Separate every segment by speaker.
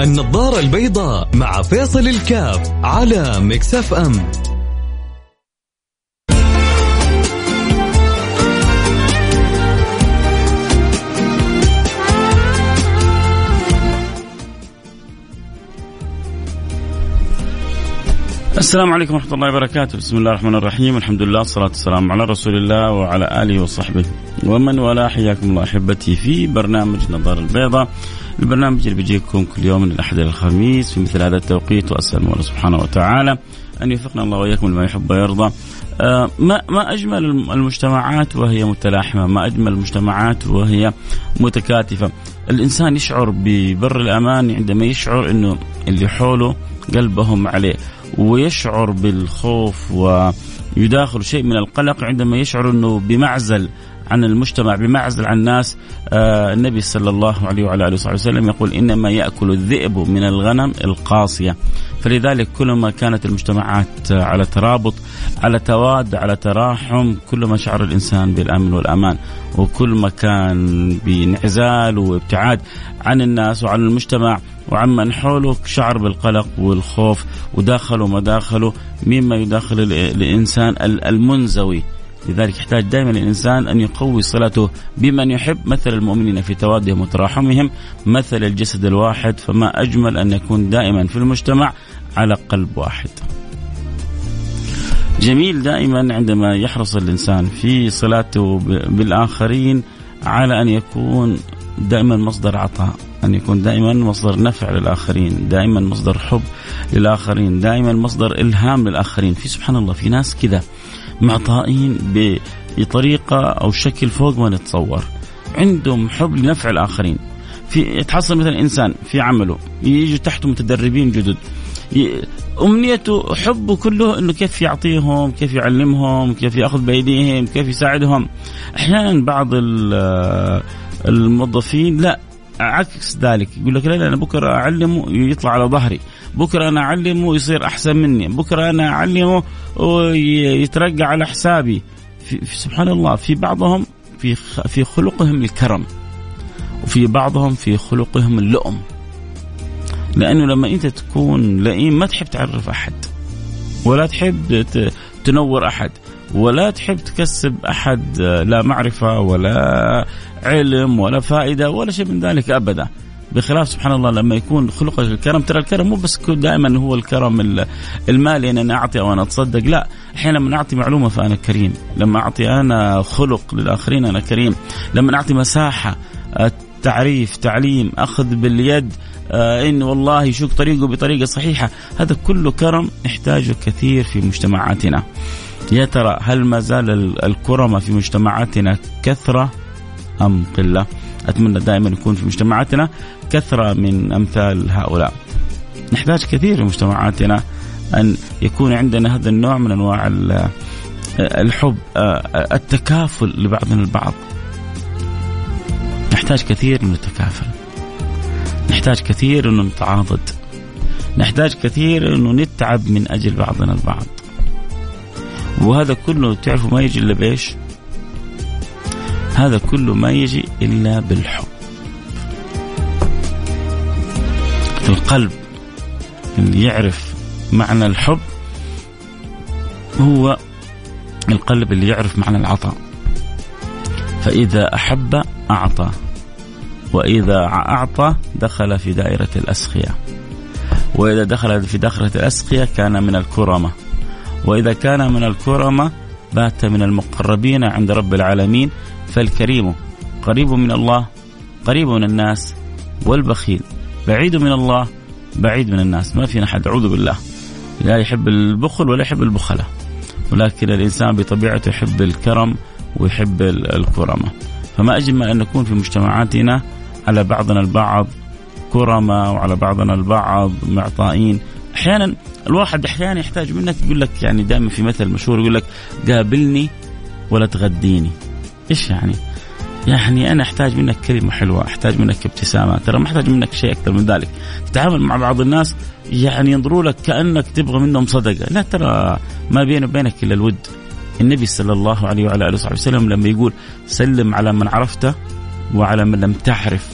Speaker 1: النظارة البيضاء مع فيصل الكاف على مكسف أم.
Speaker 2: السلام عليكم ورحمة الله وبركاته، بسم الله الرحمن الرحيم، الحمد لله والصلاة والسلام على رسول الله وعلى آله وصحبه. ومن والاه حياكم الله أحبتي في برنامج نظار البيضاء، البرنامج اللي بيجيكم كل يوم من الأحد إلى الخميس في مثل هذا التوقيت وأسأل الله سبحانه وتعالى أن يوفقنا الله وإياكم لما يحب ويرضى. آه ما ما أجمل المجتمعات وهي متلاحمة، ما أجمل المجتمعات وهي متكاتفة. الإنسان يشعر ببر الأمان عندما يشعر أنه اللي حوله قلبهم عليه ويشعر بالخوف ويداخل شيء من القلق عندما يشعر إنه بمعزل عن المجتمع بمعزل عن الناس. آه النبي صلى الله عليه وعلى آله وصحبه وسلم يقول إنما يأكل الذئب من الغنم القاصية. فلذلك كلما كانت المجتمعات على ترابط على تواد على تراحم كلما شعر الإنسان بالأمن والأمان. وكل ما كان بانعزال وابتعاد عن الناس وعن المجتمع وعمن حوله شعر بالقلق والخوف وداخله مداخله مما يداخل الإنسان المنزوي. لذلك يحتاج دائما الإنسان أن يقوي صلته بمن يحب مثل المؤمنين في توادهم وتراحمهم مثل الجسد الواحد فما أجمل أن يكون دائما في المجتمع على قلب واحد. جميل دائما عندما يحرص الإنسان في صلاته بالآخرين على أن يكون دائما مصدر عطاء أن يكون دائما مصدر نفع للآخرين دائما مصدر حب للآخرين دائما مصدر إلهام للآخرين في سبحان الله في ناس كذا معطائين بطريقة أو شكل فوق ما نتصور. عندهم حب لنفع الآخرين. في يتحصل مثلا إنسان في عمله يجي تحته متدربين جدد. أمنيته حبه كله إنه كيف يعطيهم، كيف يعلمهم، كيف يأخذ بأيديهم، كيف يساعدهم. أحيانا بعض الموظفين لا عكس ذلك. يقول لك لا, لا أنا بكرة أعلمه يطلع على ظهري. بكرة أنا أعلمه يصير أحسن مني. بكرة أنا أعلمه ويترقى على حسابي. في, سبحان الله في بعضهم في في خلقهم الكرم وفي بعضهم في خلقهم اللؤم. لأنه لما أنت تكون لئيم ما تحب تعرف أحد ولا تحب تنور أحد ولا تحب تكسب أحد لا معرفة ولا علم ولا فائدة ولا شيء من ذلك أبدا. بخلاف سبحان الله لما يكون خلقك الكرم ترى الكرم مو بس دائما هو الكرم المالي ان أنا أعطي أو أنا أتصدق لا. أحيانا لما اعطي معلومة فأنا كريم. لما أعطي أنا خلق للآخرين أنا كريم. لما اعطي مساحة تعريف تعليم أخذ باليد آه إن والله يشوق طريقه بطريقة صحيحة. هذا كله كرم يحتاجه كثير في مجتمعاتنا. يا ترى هل ما زال الكرمة في مجتمعاتنا كثرة؟ أم قلة. أتمنى دائما يكون في مجتمعاتنا كثرة من أمثال هؤلاء. نحتاج كثير في مجتمعاتنا أن يكون عندنا هذا النوع من أنواع الحب التكافل لبعضنا البعض. نحتاج كثير أن نتكافل نحتاج كثير أنه نتعاضد. نحتاج كثير أنه نتعب من أجل بعضنا البعض. وهذا كله تعرفوا ما يجي إلا بإيش؟ هذا كله ما يجي إلا بالحب. القلب اللي يعرف معنى الحب هو القلب اللي يعرف معنى العطاء. فإذا أحب أعطى وإذا أعطى دخل في دائرة الأسخية وإذا دخل في دائرة الأسخية كان من الكرمة وإذا كان من الكرمة بات من المقربين عند رب العالمين فالكريم قريب من الله قريب من الناس والبخيل بعيد من الله بعيد من الناس. ما فينا أحد أعوذ بالله. لا يحب البخل ولا يحب البخلة. ولكن الإنسان بطبيعته يحب الكرم ويحب الكرمة فما أجمل أن نكون في مجتمعاتنا على بعضنا البعض كرمة وعلى بعضنا البعض معطائين. أحيانا الواحد أحيانا يحتاج منك يقول لك يعني دائما في مثل مشهور يقول لك قابلني ولا تغديني إيش يعني؟ يعني أنا أحتاج منك كلمة حلوة، أحتاج منك ابتسامة، ترى ما أحتاج منك شيء أكثر من ذلك. تتعامل مع بعض الناس يعني ينظروا لك كأنك تبغى منهم صدقة، لا ترى ما بيني وبينك إلا الود. النبي صلى الله عليه وعلى آله وصحبه وسلم لما يقول سلم على من عرفته وعلى من لم تعرف.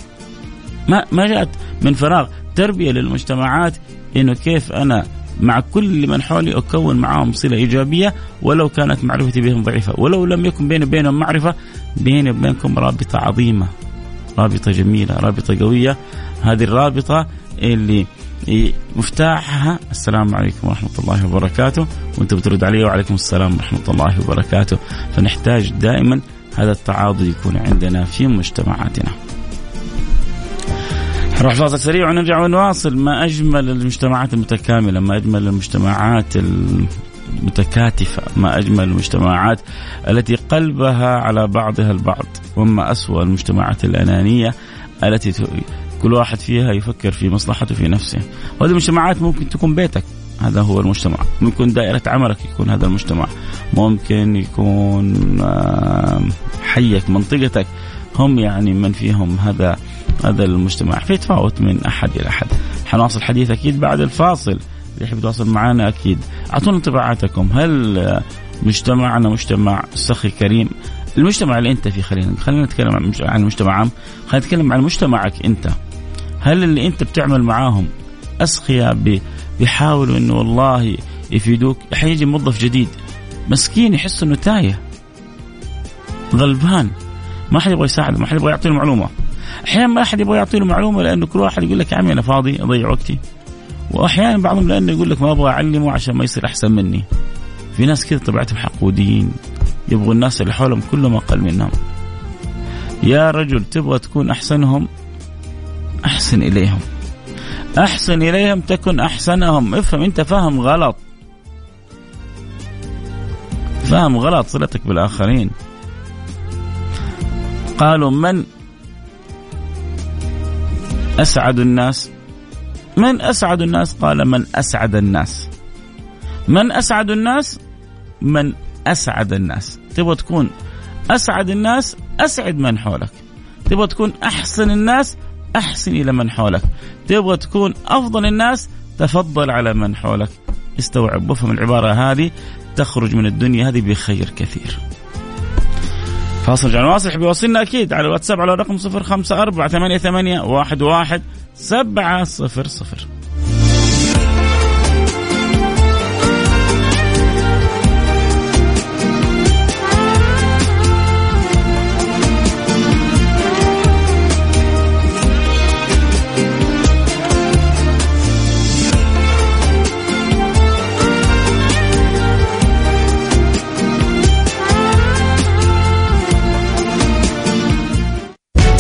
Speaker 2: ما ما جاءت من فراغ، تربية للمجتمعات إنه كيف أنا مع كل من حولي أكون معهم صلة إيجابية ولو كانت معرفتي بهم ضعيفة، ولو لم يكن بيني وبينهم معرفة بيني وبينكم رابطة عظيمة. رابطة جميلة، رابطة قوية، هذه الرابطة اللي مفتاحها السلام عليكم ورحمة الله وبركاته. وانت بترد علي وعليكم السلام ورحمة الله وبركاته. فنحتاج دائما هذا التعاضد يكون عندنا في مجتمعاتنا. نروح فاصل سريع ونرجع ونواصل ما أجمل المجتمعات المتكاملة، ما أجمل المجتمعات المتكاتفة، ما أجمل المجتمعات التي قلبها على بعضها البعض، وما اسوء المجتمعات الأنانية التي كل واحد فيها يفكر في مصلحته في نفسه، وهذه المجتمعات ممكن تكون بيتك، هذا هو المجتمع. ممكن دائرة عملك يكون هذا المجتمع. ممكن يكون حيك منطقتك. هم يعني من فيهم هذا هذا المجتمع. في تفاوت من أحد إلى أحد. حنواصل الحديث أكيد بعد الفاصل. اللي يحب يتواصل معنا أكيد. أعطونا انطباعاتكم. هل مجتمعنا مجتمع سخي كريم؟ المجتمع اللي أنت فيه خلينا خلينا نتكلم عن المجتمع عام. خلينا نتكلم عن مجتمعك أنت. هل اللي أنت بتعمل معاهم أسخياء بيحاولوا إنه والله يفيدوك؟ حيجي موظف جديد. مسكين يحس إنه تايه. غلبان. ما حد يبغى يساعده ما حد يبغى يعطيه معلومه أحيانا ما احد يبغى يعطي له معلومه لأنه كل واحد يقول لك يا عمي أنا فاضي أضيع وقتي. واحيانا بعضهم لأنه يقول لك ما أبغى أعلمه عشان ما يصير أحسن مني. في ناس كذا طبيعتهم حقودين يبغوا الناس اللي حولهم كلهم أقل منهم. يا رجل تبغى تكون أحسنهم أحسن إليهم. أحسن إليهم تكن أحسنهم. افهم أنت فاهم غلط. فاهم غلط صلتك بالآخرين. قالوا من أسعد الناس؟ من أسعد الناس؟ قال من أسعد الناس. من أسعد الناس؟ من أسعد الناس. تبغى تكون أسعد الناس؟ أسعد من حولك. تبغى تكون أحسن الناس؟ أحسن إلى من حولك. تبغى تكون أفضل الناس؟ تفضل على من حولك. استوعب وفهم العبارة هذه تخرج من الدنيا هذه بخير كثير. فاصل جعل واصل يحب يوصلنا أكيد على الواتساب على رقم صفر خمسة أربعة ثمانية ثمانية واحد واحد سبعة صفر صفر.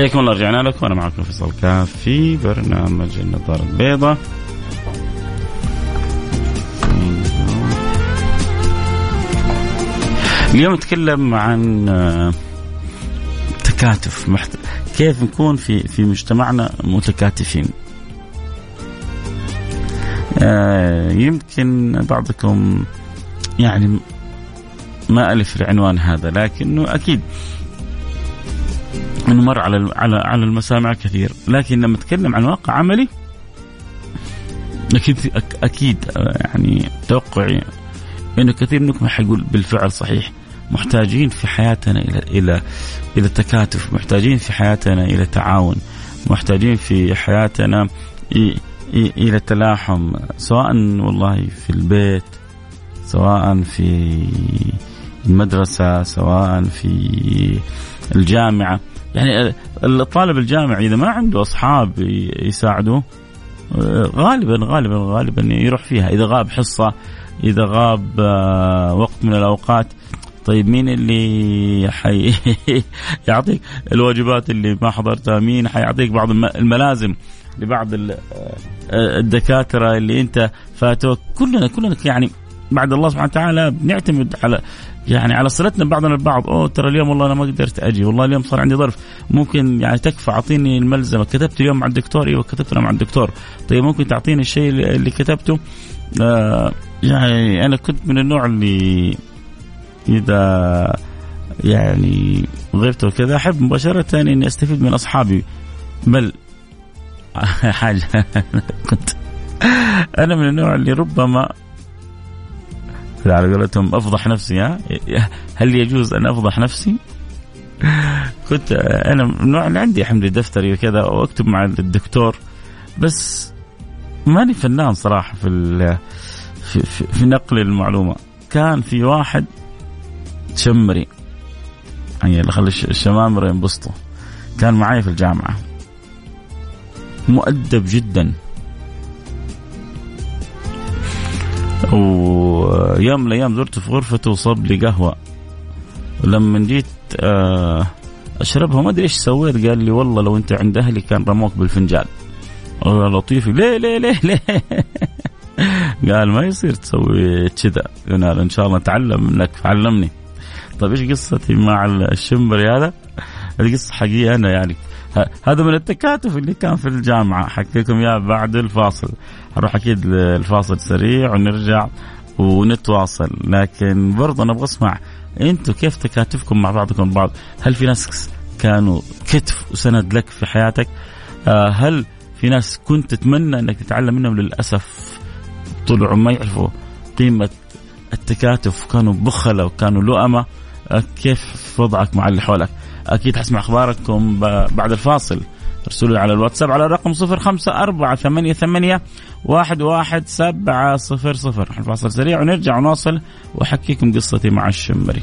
Speaker 2: حياكم الله رجعنا لكم. وأنا معكم فيصل كاف في برنامج النظارة البيضاء. اليوم نتكلم عن آه، تكاتف محت... كيف نكون في في مجتمعنا متكاتفين. آه يمكن بعضكم يعني ما ألف العنوان هذا لكنه أكيد انه مر على على على المسامع كثير. لكن لما نتكلم عن واقع عملي أكيد أكيد يعني توقعي انه كثير منكم حيقول بالفعل صحيح. محتاجين في حياتنا إلى إلى إلى التكاتف محتاجين في حياتنا إلى تعاون محتاجين في حياتنا إلى التلاحم سواء والله في البيت سواء في المدرسة سواء في الجامعة. يعني الطالب الجامعي إذا ما عنده أصحاب يساعدوه غالبا غالبا غالبا يروح فيها. إذا غاب حصة إذا غاب آه، وقت من الأوقات طيب مين اللي حي يعطيك الواجبات اللي ما حضرتها؟ مين حيعطيك بعض الملازم لبعض آه، الدكاترة اللي أنت فاتوك؟ كلنا كلنا يعني بعد الله سبحانه وتعالى بنعتمد على يعني على صلتنا بعضنا البعض أوه ترى اليوم والله أنا ما قدرت أجي والله اليوم صار عندي ظرف ممكن يعني تكفى أعطيني الملزمة. كتبت اليوم مع الدكتور إيوه كتبت مع الدكتور. طيب ممكن تعطيني الشيء اللي كتبته؟ آه يعني أنا كنت من النوع اللي إذا يعني غبت وكذا أحب مباشرة إني أستفيد من أصحابي. بل حاجة كنت أنا من النوع اللي ربما على قولتهم أفضح نفسي ها؟ هل يجوز أن أفضح نفسي؟ كنت أنا من عندي حملي دفتري وكذا وأكتب مع الدكتور بس ماني فنان صراحة في في, في, في نقل المعلومة. كان في واحد تشمري يعني اللي خلي الشمامرة ينبسطوا كان معي في الجامعة. مؤدب جدا. ويوم من الأيام زرته في غرفته وصب لي قهوة. ولما جيت آه، أشربها ما أدري إيش سويت. قال لي والله لو أنت عند أهلي كان رموك بالفنجان. لطيف ليه ليه ليه ليه؟ قال ما يصير تسوي كذا. قال إن شاء الله اتعلم منك علمني. طيب إيش قصتي مع الشمبري هذا؟ هذه قصة حقيقية أنا يعني. هذا من التكاتف اللي كان في الجامعة. حكي لكم إياه بعد الفاصل. أروح أكيد الفاصل سريع ونرجع ونتواصل. لكن برضه أنا أبغى أسمع أنتم كيف تكاتفكم مع بعضكم بعض؟ هل في ناس كانوا كتف وسند لك في حياتك؟ آه، هل في ناس كنت تتمنى إنك تتعلم منهم؟ للأسف طلعوا ما يعرفوا قيمة التكاتف. كانوا بخلة وكانوا لؤمة. كيف وضعك مع اللي حولك؟ أكيد حسمع أخباركم بعد الفاصل. ارسلوا على الواتساب على الرقم صفر خمسة أربعة ثمانية ثمانية واحد واحد سبعة صفر صفر. سريع ونرجع ونواصل وأحكيكم قصتي مع الشمري.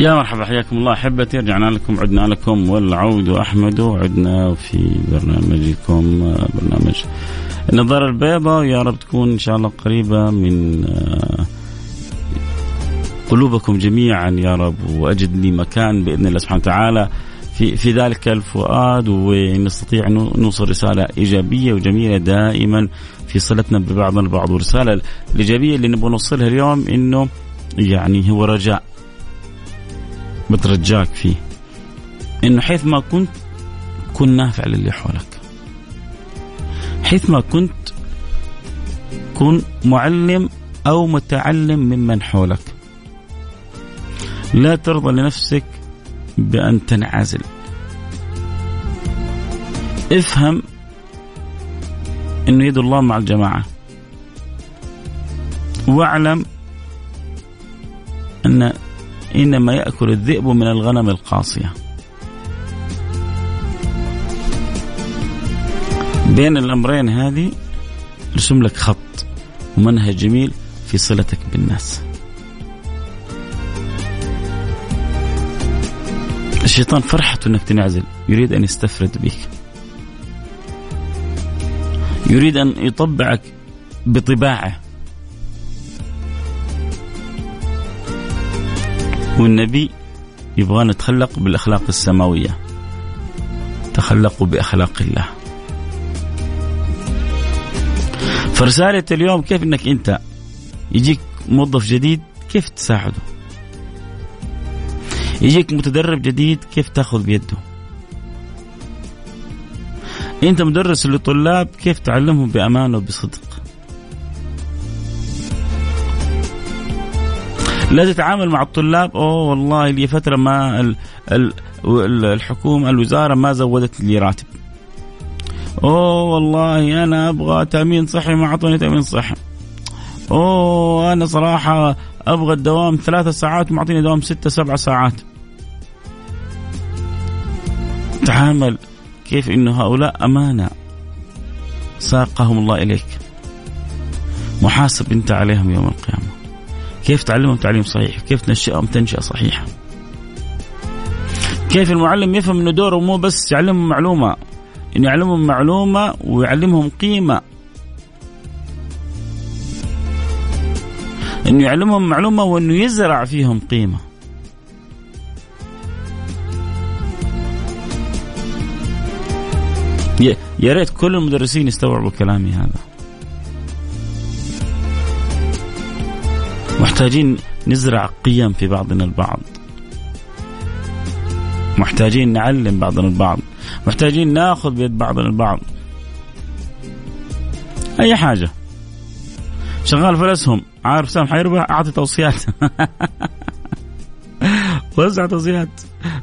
Speaker 2: يا مرحبا حياكم الله أحبتي. رجعنا لكم عدنا لكم. والعود أحمد وعدنا في برنامجكم برنامج النظاره البيضاء يا رب تكون إن شاء الله قريبة من آه، قلوبكم جميعا يا رب وأجد لي مكان بإذن الله سبحانه وتعالى في في ذلك الفؤاد. ونستطيع نوصل رسالة إيجابية وجميلة دائما في صلتنا ببعضنا البعض. والرساله الإيجابية اللي نبغى نوصلها اليوم إنه يعني هو رجاء. بترجاك فيه. إنه حيث ما كنت كن نافع للي حولك. حيث ما كنت كن معلم أو متعلم ممن حولك. لا ترضى لنفسك بأن تنعزل. افهم إنه يد الله مع الجماعة. واعلم أن إنما يأكل الذئب من الغنم القاصية. بين الأمرين هذه رسم لك خط ومنهج جميل في صلتك بالناس. الشيطان فرحته إنك تنعزل يريد أن يستفرد بك. يريد أن يطبعك بطباعه. والنبي يبغى نتخلق بالأخلاق السماوية. تخلقوا بأخلاق الله. فرسالة اليوم كيف إنك أنت يجيك موظف جديد كيف تساعده؟ يجيك متدرب جديد كيف تأخذ بيده؟ أنت مدرس للطلاب كيف تعلمهم بأمانة وبصدق؟ لا تتعامل مع الطلاب. أوه والله لي فترة ما ال ال الحكومة الوزارة ما زودت لي راتب. أوه والله أنا أبغى تأمين صحي ما أعطوني تأمين صحي. أوه أنا صراحة أبغى الدوام ثلاثة ساعات معطيني دوام ستة سبعة ساعات. تعامل كيف إنه هؤلاء أمانة. ساقهم الله إليك. محاسب أنت عليهم يوم القيامة. كيف تعلمهم تعليم صحيح كيف تنشئهم تنشئة صحيحة. كيف المعلم يفهم إنه دوره مو بس يعلمهم معلومة إنه يعلمهم معلومة ويعلمهم قيمة. إنه يعلمهم معلومة وإنه يزرع فيهم قيمة. يا ريت كل المدرسين يستوعبوا كلامي هذا. محتاجين نزرع قيم في بعضنا البعض. محتاجين نعلم بعضنا البعض. محتاجين ناخذ بيد بعضنا البعض. أي حاجة. شغال في الأسهم. عارف سام حيربح أعطي توصيات. وزع توصيات.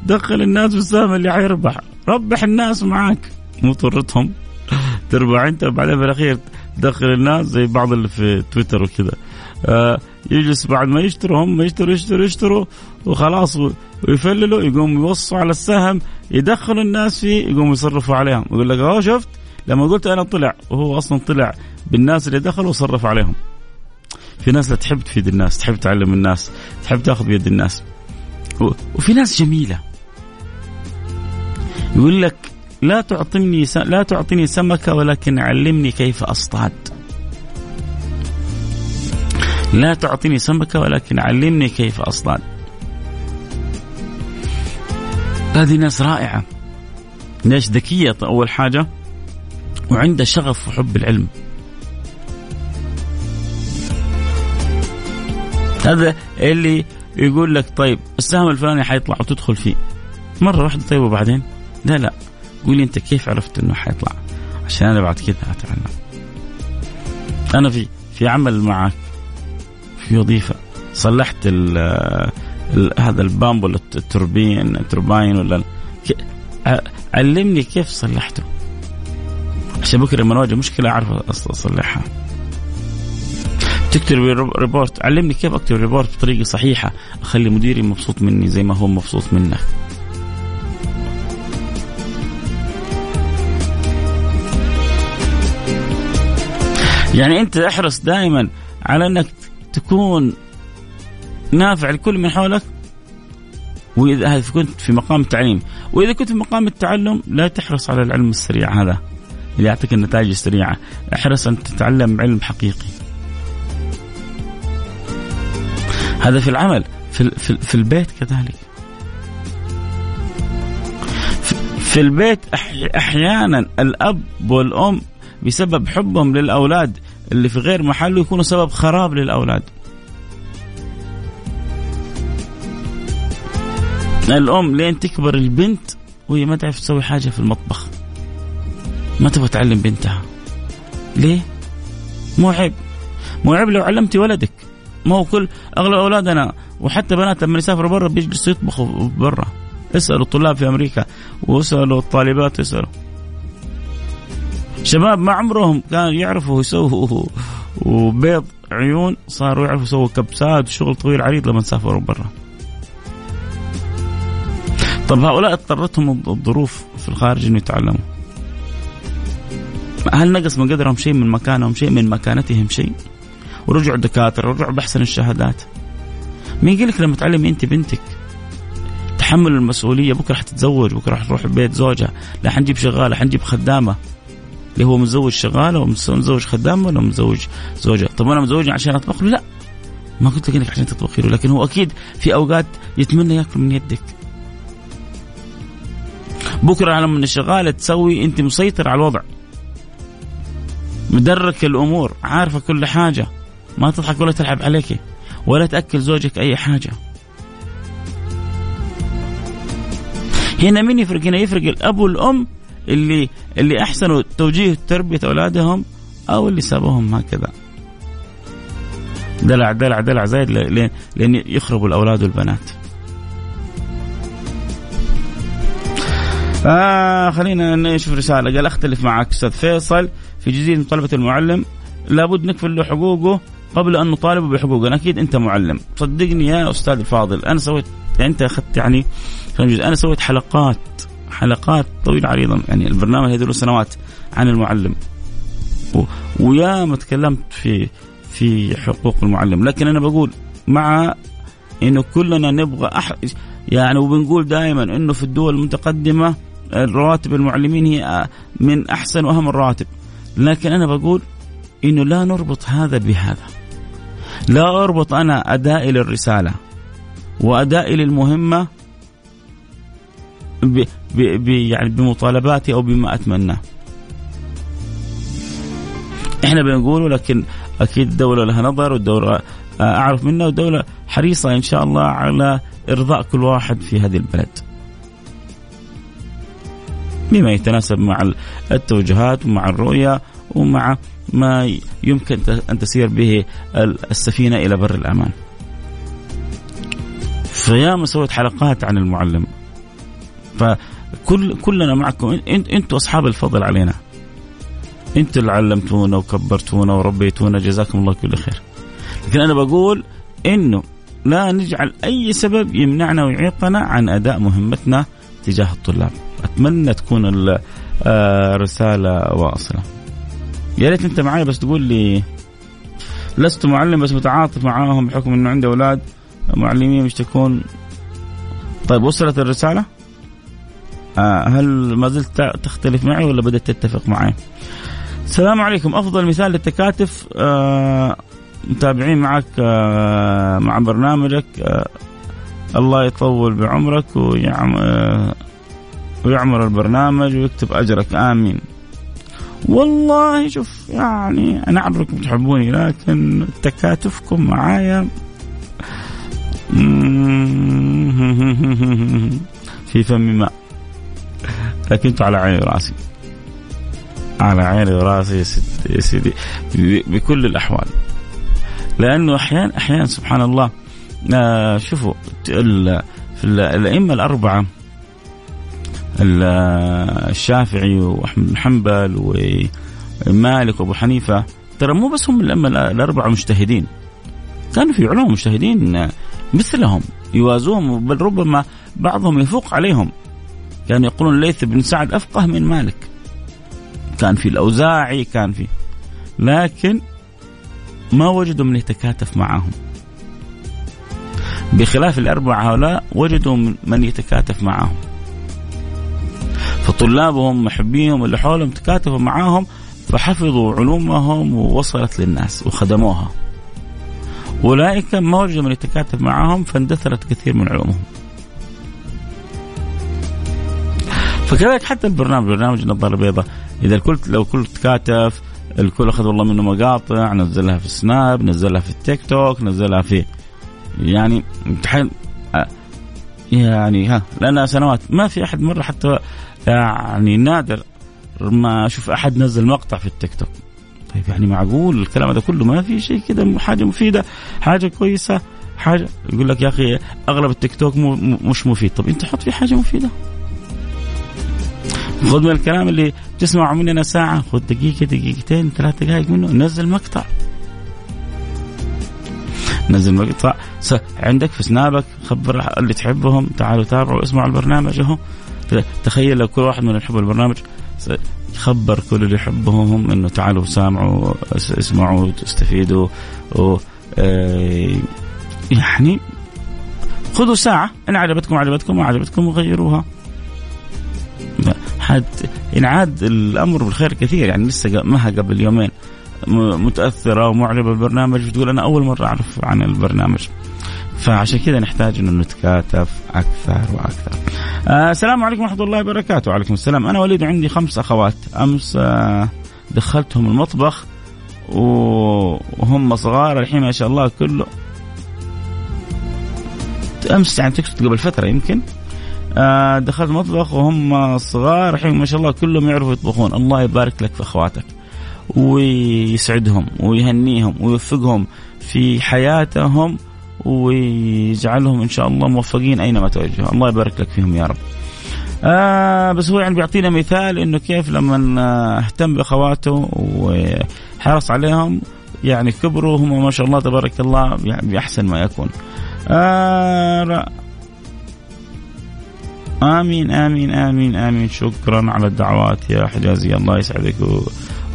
Speaker 2: دخل الناس في السهم اللي حيربح. ربح الناس معاك. مو طرتهم تربح أنت وبعدين في الأخير تدخل الناس زي بعض اللي في تويتر وكذا. آه يجلس بعد ما يشتروا هم يشتروا يشتروا يشتروا وخلاص ويفللوا يقوم يوصوا على السهم يدخلوا الناس فيه يقوم يصرفوا عليهم. يقول لك آه شفت؟ لما قلت أنا طلع وهو أصلا طلع بالناس اللي دخلوا وصرف عليهم. في ناس لا تحب تفيد الناس تحب تعلم الناس تحب تأخذ بيد الناس. وفي ناس جميلة. يقول لك لا تعطيني لا تعطيني سمكة ولكن علمني كيف أصطاد. لا تعطيني سمكة ولكن علمني كيف أصطاد. هذه ناس رائعة. ناس ذكية أول حاجة وعندها شغف وحب العلم. هذا اللي يقول لك طيب السهم الفلاني حيطلع وتدخل فيه. مرة واحدة طيب وبعدين؟ لا لا. قولي أنت كيف عرفت أنه حيطلع؟ عشان أنا بعد كذا أتعلم. أنا في في عمل معك. في وظيفة. صلحت ال ال هذا ال pump ولا ال turbine ال turbine ولا علمني كيف صلحته. عشان بكرة لما اواجه مشكلة أعرف أصلحها. تكتب report. علمني كيف أكتب report بطريقة صحيحة. أخلي مديري مبسوط مني زي ما هو مبسوط منك يعني أنت أحرص دائما على إنك تكون نافع لكل من حولك واذا كنت في مقام التعليم. وإذا كنت في مقام التعلم لا تحرص على العلم السريع هذا اللي يعطيك النتائج السريعة. احرص أن تتعلم علم حقيقي. هذا في العمل في, في, في البيت كذلك. في البيت أحيانا الأب والأم بسبب حبهم للأولاد اللي في غير محله يكونوا سبب خراب للأولاد. الأم لين تكبر البنت وهي ما تعرف تسوي حاجة في المطبخ. ما تبغى تعلم بنتها. ليه؟ مو عيب. مو عيب لو علمتي ولدك. ما هو كل أغلب أولادنا وحتى بنات لما يسافروا برا بيجلسوا يطبخوا برا. اسألوا الطلاب في أمريكا واسألوا الطالبات اسألوا شباب ما عمرهم كانوا يعرفوا يسووا وبيض عيون صاروا يعرفوا يسووا كبسات وشغل طويل عريض لما سافروا برا. طب هؤلاء اضطرتهم الظروف في الخارج إنه يتعلموا. هل نقص من قدرهم شيء من مكانهم شيء من مكانتهم شيء؟ ورجعوا دكاتره ورجعوا باحسن الشهادات. مين قال لك لما تعلمي أنت بنتك تحمل المسؤولية بكرة حتتزوج بكرة حتروح بيت زوجها لا حنجيب شغالة حنجيب خدامة. اللي هو متزوج شغاله ومتزوج خدام ولا متزوج زوجة؟ طب أنا متزوج عشان أطبخ له؟ لا. ما قلت لك إنك عشان تطبخي له لكن هو أكيد في أوقات يتمنى يأكل من يدك. بكرة لما الشغالة تسوي أنت مسيطر على الوضع. مدرك الأمور عارفة كل حاجة. ما تضحك ولا تلعب عليك ولا تأكل زوجك أي حاجة. هنا مين يفرق؟ هنا يفرق الأب والأم اللي اللي أحسنوا توجيه تربية أولادهم أو اللي سابوهم هكذا. دلع دلع دلع زايد لأن يخربوا الأولاد والبنات. آه خلينا نشوف رسالة. قال أختلف معك أستاذ فيصل في جزئيه مطالبه المعلم. لابد نكفل له حقوقه قبل أن نطالبه بحقوقه أكيد أنت معلم. صدقني يا أستاذ الفاضل أنا سويت أنت أخذت يعني أنا سويت حلقات حلقات طويلة عريضة. يعني البرنامج هذول سنوات عن المعلم. ويا ما تكلمت في في حقوق المعلم. لكن أنا بقول مع إنه كلنا نبغى أح... يعني وبنقول دائما إنه في الدول المتقدمة رواتب المعلمين هي من أحسن وأهم الرواتب. لكن أنا بقول إنه لا نربط هذا بهذا. لا أربط أنا أدائي للرسالة وأدائي للمهمة ب ب يعني بمطالباتي أو بما اتمناه إحنا بنقوله لكن أكيد الدولة لها نظر والدولة أعرف منها والدولة حريصة إن شاء الله على إرضاء كل واحد في هذه البلد. بما يتناسب مع التوجهات ومع الرؤية ومع ما يمكن أن تسير به السفينة إلى بر الأمان. فياما سويت حلقات عن المعلم. فكل كلنا معكم أنتم أصحاب الفضل علينا. أنتم اللي علمتونا وكبرتونا وربيتونا جزاكم الله كل خير. لكن أنا بقول إنه لا نجعل أي سبب يمنعنا ويعيقنا عن أداء مهمتنا تجاه الطلاب. أتمنى تكون الرساله آه، واصلة. يا ريت أنت معي بس تقول لي لست معلم بس متعاطف معاهم بحكم إنه عندي أولاد معلمين يشتكون طيب وصلت الرسالة؟ آه. هل ما زلت تختلف معي ولا بدأت تتفق معي؟ السلام عليكم. أفضل مثال للتكاتف آه متابعين معك آه مع برنامجك الله يطول بعمرك ويعمر, ويعمر البرنامج ويكتب أجرك. آمين. والله شوف يعني أنا اعرفكم تحبوني لكن تكاتفكم معايا في فم ماء لكن أنتوا على عيني وراسي. على عيني وراسي يا, سيدي. بكل الأحوال. لأنه أحيانا أحيانا سبحان الله آه شوفوا الأئمة الأربعة الشافعي وأحمد بن حنبل ومالك وأبو حنيفة ترى مو بس هم الأئمة الأربعة مجتهدين. كانوا في علوم مجتهدين مثلهم. يوازوهم بل ربما بعضهم يفوق عليهم. كانوا يقولون ليث بن سعد أفقه من مالك. كان في الأوزاعي كان في لكن ما وجدوا من يتكاتف معهم. بخلاف الأربعة هؤلاء وجدوا من يتكاتف معهم. فطلابهم محبيهم اللي حولهم تكاتفوا معاهم فحفظوا علومهم ووصلت للناس وخدموها. أولئك ما وجدوا من يتكاتف معهم فاندثرت كثير من علومهم. فكذلك حتى البرنامج برنامج النظارة البيضاء. إذا الكل لو كل تكاتف الكل أخذ والله منه مقاطع نزلها في سناب نزلها في التيك توك نزلها في يعني امتحان يعني ها لنا سنوات. ما في أحد مرة حتى يعني نادر ما أشوف أحد نزل مقطع في التيك توك. طيب يعني معقول؟ الكلام هذا كله ما في شيء كذا حاجة مفيدة حاجة كويسة حاجة يقول لك يا أخي أغلب التيك توك مش مفيد. طب أنت حط فيه حاجة مفيدة؟ خذ من الكلام اللي تسمعه مننا ساعة خذ دقيقة دقيقتين ثلاث دقائق منه نزل مقطع. نزل مقطع. عندك في سنابك خبر اللي تحبهم تعالوا تابعوا اسمعوا البرنامج أهو. تخيل لو كل واحد من يحب البرنامج خبر كل اللي يحبهم إنه تعالوا سامعوا اسمعوا تستفيدوا و آه، يعني خذوا ساعة إن عجبتكم عجبتكم ما عجبتكم غيروها. حد ينعاد الأمر بالخير كثير يعني لسه مها قبل يومين. متأثرة ومعجبه بالبرنامج بتقول أنا أول مرة أعرف عن البرنامج. فعشان كذا نحتاج إنه نتكاتف أكثر وأكثر. آه السلام عليكم ورحمة الله وبركاته، وعليكم السلام، أنا وليد عندي خمس أخوات، أمس آه دخلتهم المطبخ وهم صغار الحين ما شاء الله كله. أمس يعني تقصد قبل فترة يمكن؟ آه دخلت المطبخ وهم صغار الحين ما شاء الله كلهم يعرفوا يطبخون. الله يبارك لك في أخواتك. ويسعدهم ويهنيهم ويوفقهم في حياتهم ويجعلهم إن شاء الله موفقين أينما توجهوا الله يبارك لك فيهم يا رب. آه بس هو يعني بيعطينا مثال إنه كيف لما اهتم بأخواته وحرص عليهم يعني كبروا هم ما شاء الله تبارك الله بأحسن ما يكون. آه آمين آمين آمين آمين. شكرا على الدعوات يا حجازي الله يسعدك و...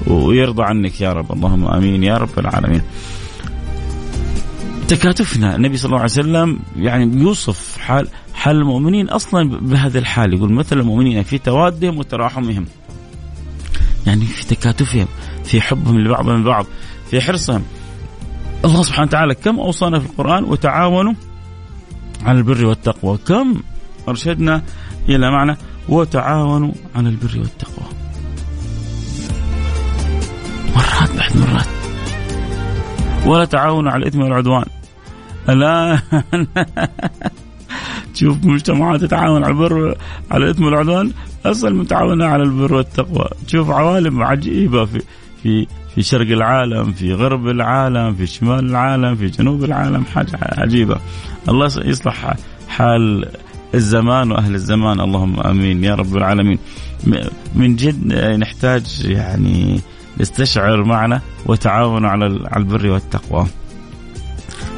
Speaker 2: ويرضى عنك يا رب. اللهم آمين يا رب العالمين. تكاتفنا النبي صلى الله عليه وسلم يعني بيوصف حال حال المؤمنين أصلا بهذا الحال. يقول مثل المؤمنين في توادهم وتراحمهم. يعني في تكاتفهم في حبهم لبعضهم البعض في حرصهم. الله سبحانه وتعالى كم أوصانا في القرآن وتعاونوا على البر والتقوى. كم أرشدنا إلى معنى وتعاونوا على البر والتقوى. مرات بعد مرات. ولا تعاونوا على الإثم والعدوان. الآن تشوف مجتمعات تتعاون على البر على الإثم والعدوان أصل متعاونة على البر والتقوى. تشوف عوالم عجيبة في في في شرق العالم في غرب العالم في شمال العالم في جنوب العالم حاجة عجيبة. الله يصلح حال الزمان وأهل الزمان. اللهم آمين. يا رب العالمين. من جد نحتاج يعني نستشعر معنا وتعاون على البر والتقوى.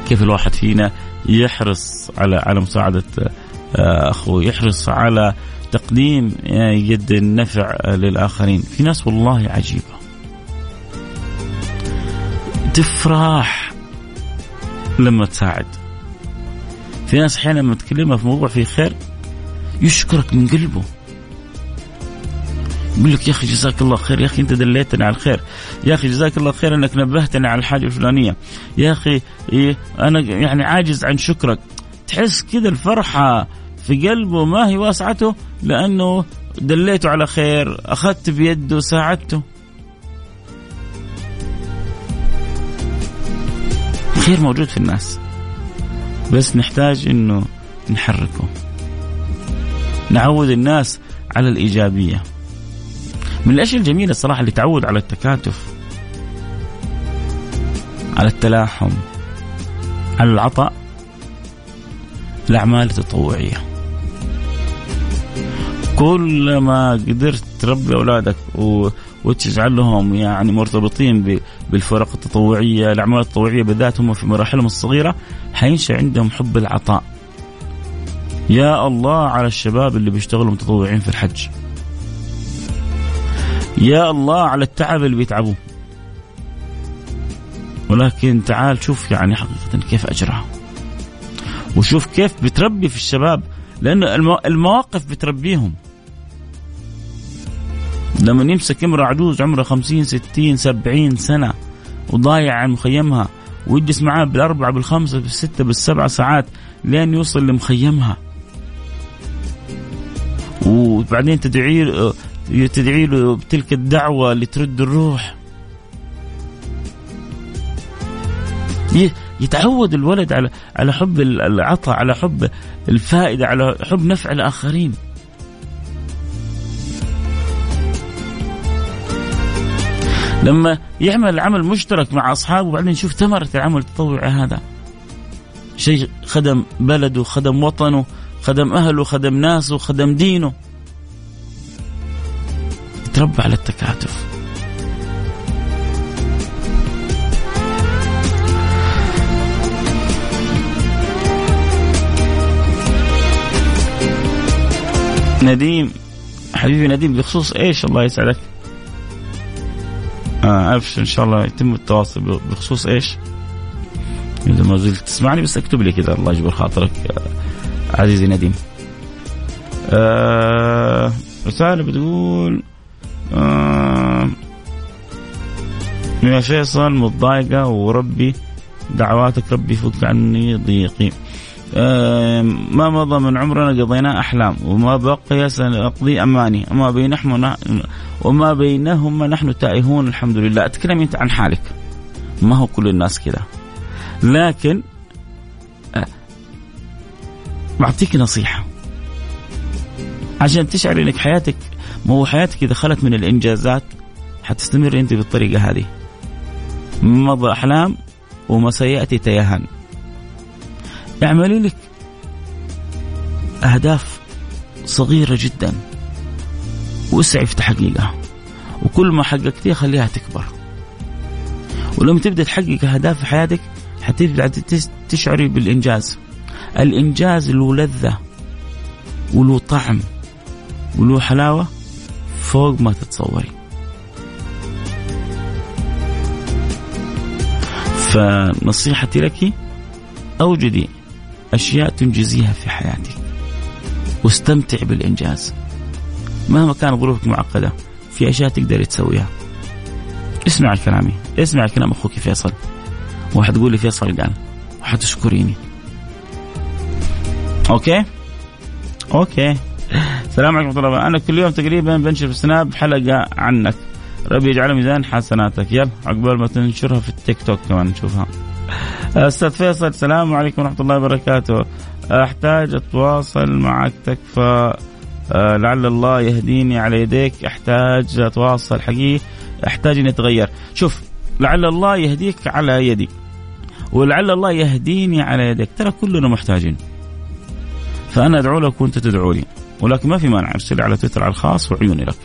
Speaker 2: كيف الواحد فينا يحرص على على مساعدة آه، أخوه يحرص على تقديم آه، يد النفع للآخرين. في ناس والله عجيبة. تفرح لما تساعد. في ناس أحيانا لما تكلمها في موضوع فيه خير يشكرك من قلبه. يقول لك يا أخي جزاك الله خير. يا أخي أنت دليتني على الخير. يا أخي جزاك الله خير أنك نبهتني على الحاجة الفلانية. يا أخي إيه أنا يعني عاجز عن شكرك. تحس كذا الفرحة في قلبه ما هي واسعته لأنه دليته على خير اخذت بيده ساعدته. خير موجود في الناس. بس نحتاج إنه نحركه. نعود الناس على الإيجابية. من الأشياء الجميلة الصراحة اللي تعود على التكاتف على التلاحم على العطاء الأعمال التطوعية. كلما قدرت تربي أولادك و... وتجعلهم يعني مرتبطين بالفرق التطوعية، الأعمال التطوعية بالذات هم في مراحلهم الصغيرة. حينشا عندهم حب العطاء. يا الله على الشباب اللي بيشتغلوا متطوعين في الحج. يا الله على التعب اللي بيتعبوه ولكن تعال شوف يعني حقيقة كيف أجرها. وشوف كيف بتربي في الشباب. لأنه المواقف بتربيهم. لما يمسك امرأة عجوز عمرها خمسين ستين سبعين سنة وضايع عن مخيمها ويجلس معاه بالأربعة بالخمسة بالستة بالسبعة ساعات لين يوصل لمخيمها. وبعدين تدعي تدعي له بتلك الدعوة اللي ترد الروح. يتعود الولد على على حب العطاء على حب الفائدة على حب نفع الآخرين. لما يعمل عمل مشترك مع أصحابه وبعدين يشوف ثمرة العمل التطوعي هذا. شيء خدم بلده خدم وطنه خدم أهله خدم ناسه خدم دينه. تربى على التكاتف. نديم حبيبي نديم بخصوص إيش؟ الله يسعدك. آه ابشر إن شاء الله يتم التواصل بخصوص إيش؟ إذا ما زلت تسمعني بس اكتب لي كذا الله يجبر خاطرك آه عزيزي نديم. آه رسالة بتقول آه يا فيصل متضايقة وربي دعواتك ربي يفك عني ضيقي. ما مضى من عمرنا قضيناه أحلام وما بقي سنقضي أماني وما بينهما وما بينهما نحن تائهون الحمد لله. أتكلم أنت عن حالك. ما هو كل الناس كذا لكن آه بعطيك نصيحة. عشان تشعر إنك حياتك ما هو حياتك إذا خلت من الإنجازات حتستمر أنت بالطريقة هذه. مضى أحلام وما سيأتي تيهان. اعملي لك أهداف صغيرة جدا. واسعي في تحقيقها. وكل ما حققتيها خليها تكبر. ولما تبدأ تحقق أهداف في حياتك حتبدا تشعري بالإنجاز. الإنجاز له لذة وله طعم وله حلاوة فوق ما تتصوري. فنصيحتي لك أوجدي أشياء تنجزيها في حياتك واستمتع بالإنجاز. مهما كانت ظروفك معقدة في أشياء تقدري تسويها. اسمع كلامي اسمع كلام أخوك فيصل. وحتقول لي فيصل قال وحتشكريني Okay؟ Okay. السلام عليكم ورحمة الله. أنا كل يوم تقريبا بنشر في سناب حلقة عنك. ربي يجعل ميزان حسناتك. يلا عقبال ما تنشرها في التيك توك كمان نشوفها. أستاذ فيصل السلام عليكم ورحمة الله وبركاته. أحتاج أتواصل معك تكفى آه، لعل الله يهديني على يديك. أحتاج أتواصل حقيقي أحتاج إني أتغير. شوف لعل الله يهديك على يدي ولعل الله يهديني على يدك ترى كلنا محتاجين. فأنا أدعو لك وأنت تدعو لي ولكن ما في مانع. أرسل على تويتر على الخاص وعيوني لك.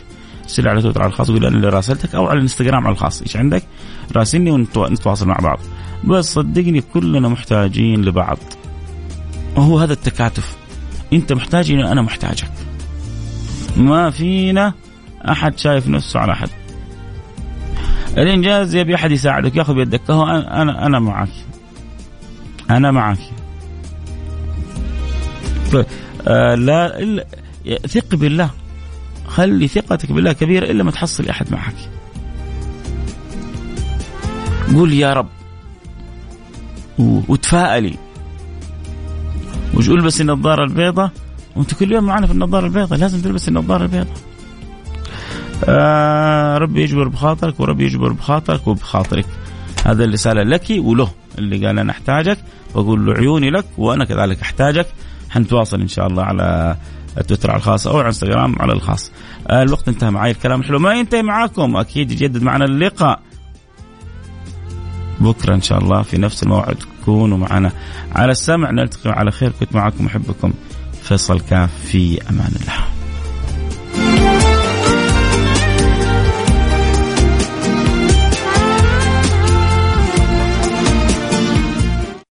Speaker 2: ارسل على تويتر على الخاص وقول أنا اللي راسلتك أو على الإنستغرام على الخاص إيش عندك؟ راسلني ونتواصل مع بعض. بس صدقني كلنا محتاجين لبعض. وهو هذا التكاتف. أنت محتاجني أنا محتاجك. ما فينا أحد شايف نفسه على أحد. الإنجاز يبي أحد يساعدك ياخذ بيدك. هو أنا أنا معك أنا معك آه لا ثق بالله. خلي ثقتك بالله كبيرة إلا ما تحصل أحد معك. قول يا رب. وتفائلي. وش بس النظارة البيضاء؟ وأنت كل يوم معنا في النظارة البيضاء لازم تلبس النظارة البيضاء. آه ربي يجبر بخاطرك وربي يجبر بخاطرك وبخاطرك. هذا الرسالة لك وله اللي قال أنا أحتاجك وأقول له عيوني لك وأنا كذلك أحتاجك. حنتواصل إن شاء الله على تويتر على الخاص أو على انستغرام على الخاص. آه الوقت انتهى معي الكلام حلو. ما ينتهي معاكم أكيد يجدد معنا اللقاء. بكرة إن شاء الله في نفس الموعد. كونوا معنا على السمع. نلتقي على خير. كنت معكم أحبكم. فيصل كاف في أمان الله.